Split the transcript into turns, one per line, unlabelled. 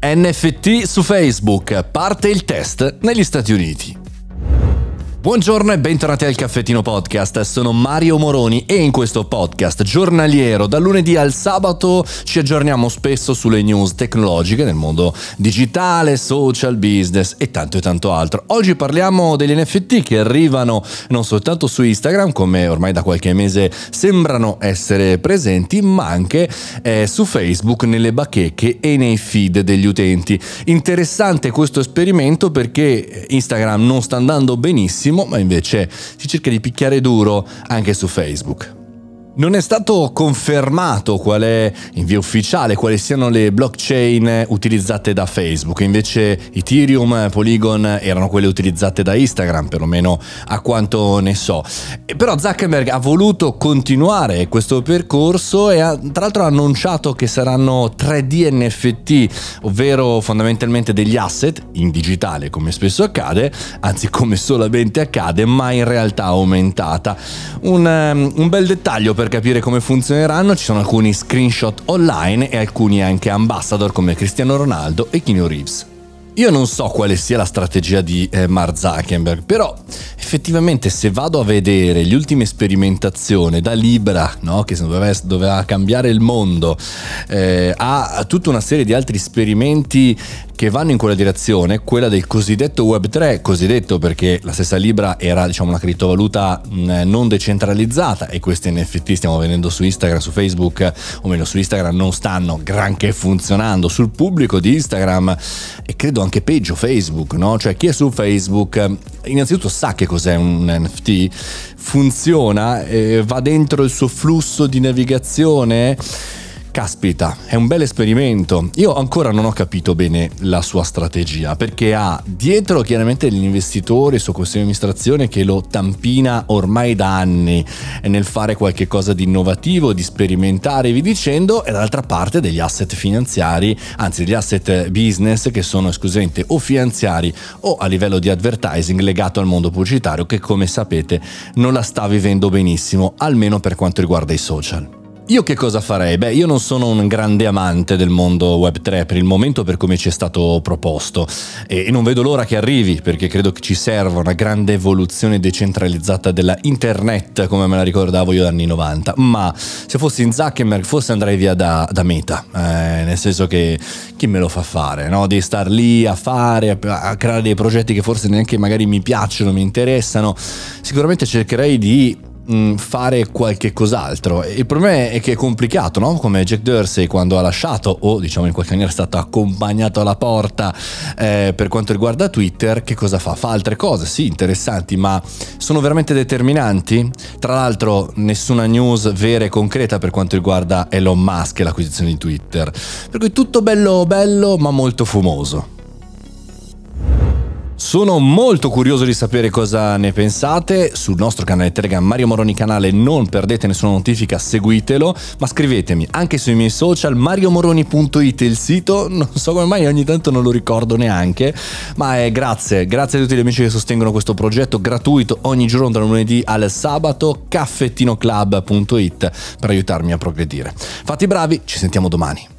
NFT su Facebook, parte il test negli Stati Uniti. Buongiorno e bentornati al Caffettino Podcast, sono Mario Moroni e in questo podcast giornaliero dal lunedì al sabato ci aggiorniamo spesso sulle news tecnologiche nel mondo digitale, social, business e tanto e tanto altro. Oggi parliamo degli NFT che arrivano non soltanto su Instagram come ormai da qualche mese sembrano essere presenti ma anche eh, su Facebook nelle bacheche e nei feed degli utenti. Interessante questo esperimento perché Instagram non sta andando benissimo ma invece si cerca di picchiare duro anche su Facebook. Non è stato confermato qual è in via ufficiale quali siano le blockchain utilizzate da Facebook, invece Ethereum, Polygon erano quelle utilizzate da Instagram, perlomeno a quanto ne so. Però Zuckerberg ha voluto continuare questo percorso e ha tra l'altro ha annunciato che saranno 3D NFT, ovvero fondamentalmente degli asset in digitale come spesso accade, anzi come solamente accade, ma in realtà aumentata. Un, um, un bel dettaglio per capire come funzioneranno ci sono alcuni screenshot online e alcuni anche ambassador come Cristiano Ronaldo e Keanu Reeves. Io non so quale sia la strategia di eh, Mark Zuckerberg, però effettivamente se vado a vedere le ultime sperimentazioni da Libra, no, che doveva, doveva, cambiare il mondo, eh, a tutta una serie di altri esperimenti che vanno in quella direzione, quella del cosiddetto Web3, cosiddetto perché la stessa Libra era diciamo, una criptovaluta non decentralizzata e questi NFT stiamo vedendo su Instagram, su Facebook, o meno su Instagram non stanno granché funzionando sul pubblico di Instagram e credo anche peggio Facebook, no? Cioè chi è su Facebook innanzitutto sa che cos'è un NFT, funziona, eh, va dentro il suo flusso di navigazione Caspita, è un bel esperimento. Io ancora non ho capito bene la sua strategia, perché ha dietro chiaramente gli investitori, il suo consiglio di amministrazione che lo tampina ormai da anni nel fare qualche cosa di innovativo, di sperimentare vi dicendo, e dall'altra parte degli asset finanziari, anzi degli asset business che sono esclusivamente o finanziari o a livello di advertising legato al mondo pubblicitario che come sapete non la sta vivendo benissimo, almeno per quanto riguarda i social. Io che cosa farei? Beh, io non sono un grande amante del mondo Web3 per il momento per come ci è stato proposto e non vedo l'ora che arrivi perché credo che ci serva una grande evoluzione decentralizzata della internet come me la ricordavo io anni 90, ma se fossi in Zuckerberg forse andrei via da, da Meta, eh, nel senso che chi me lo fa fare, no? Di star lì a fare, a creare dei progetti che forse neanche magari mi piacciono, mi interessano, sicuramente cercherei di Mm, fare qualche cos'altro. Il problema è che è complicato, no? Come Jack Dorsey quando ha lasciato o diciamo in qualche maniera è stato accompagnato alla porta eh, per quanto riguarda Twitter, che cosa fa? Fa altre cose, sì, interessanti, ma sono veramente determinanti? Tra l'altro nessuna news vera e concreta per quanto riguarda Elon Musk e l'acquisizione di Twitter. Per cui tutto bello bello, ma molto fumoso. Sono molto curioso di sapere cosa ne pensate sul nostro canale Telegram Mario Moroni canale, non perdete nessuna notifica, seguitelo, ma scrivetemi anche sui miei social mariomoroni.it il sito, non so come mai ogni tanto non lo ricordo neanche, ma è grazie, grazie a tutti gli amici che sostengono questo progetto gratuito ogni giorno dal lunedì al sabato caffettinoclub.it per aiutarmi a progredire. Fatti bravi, ci sentiamo domani.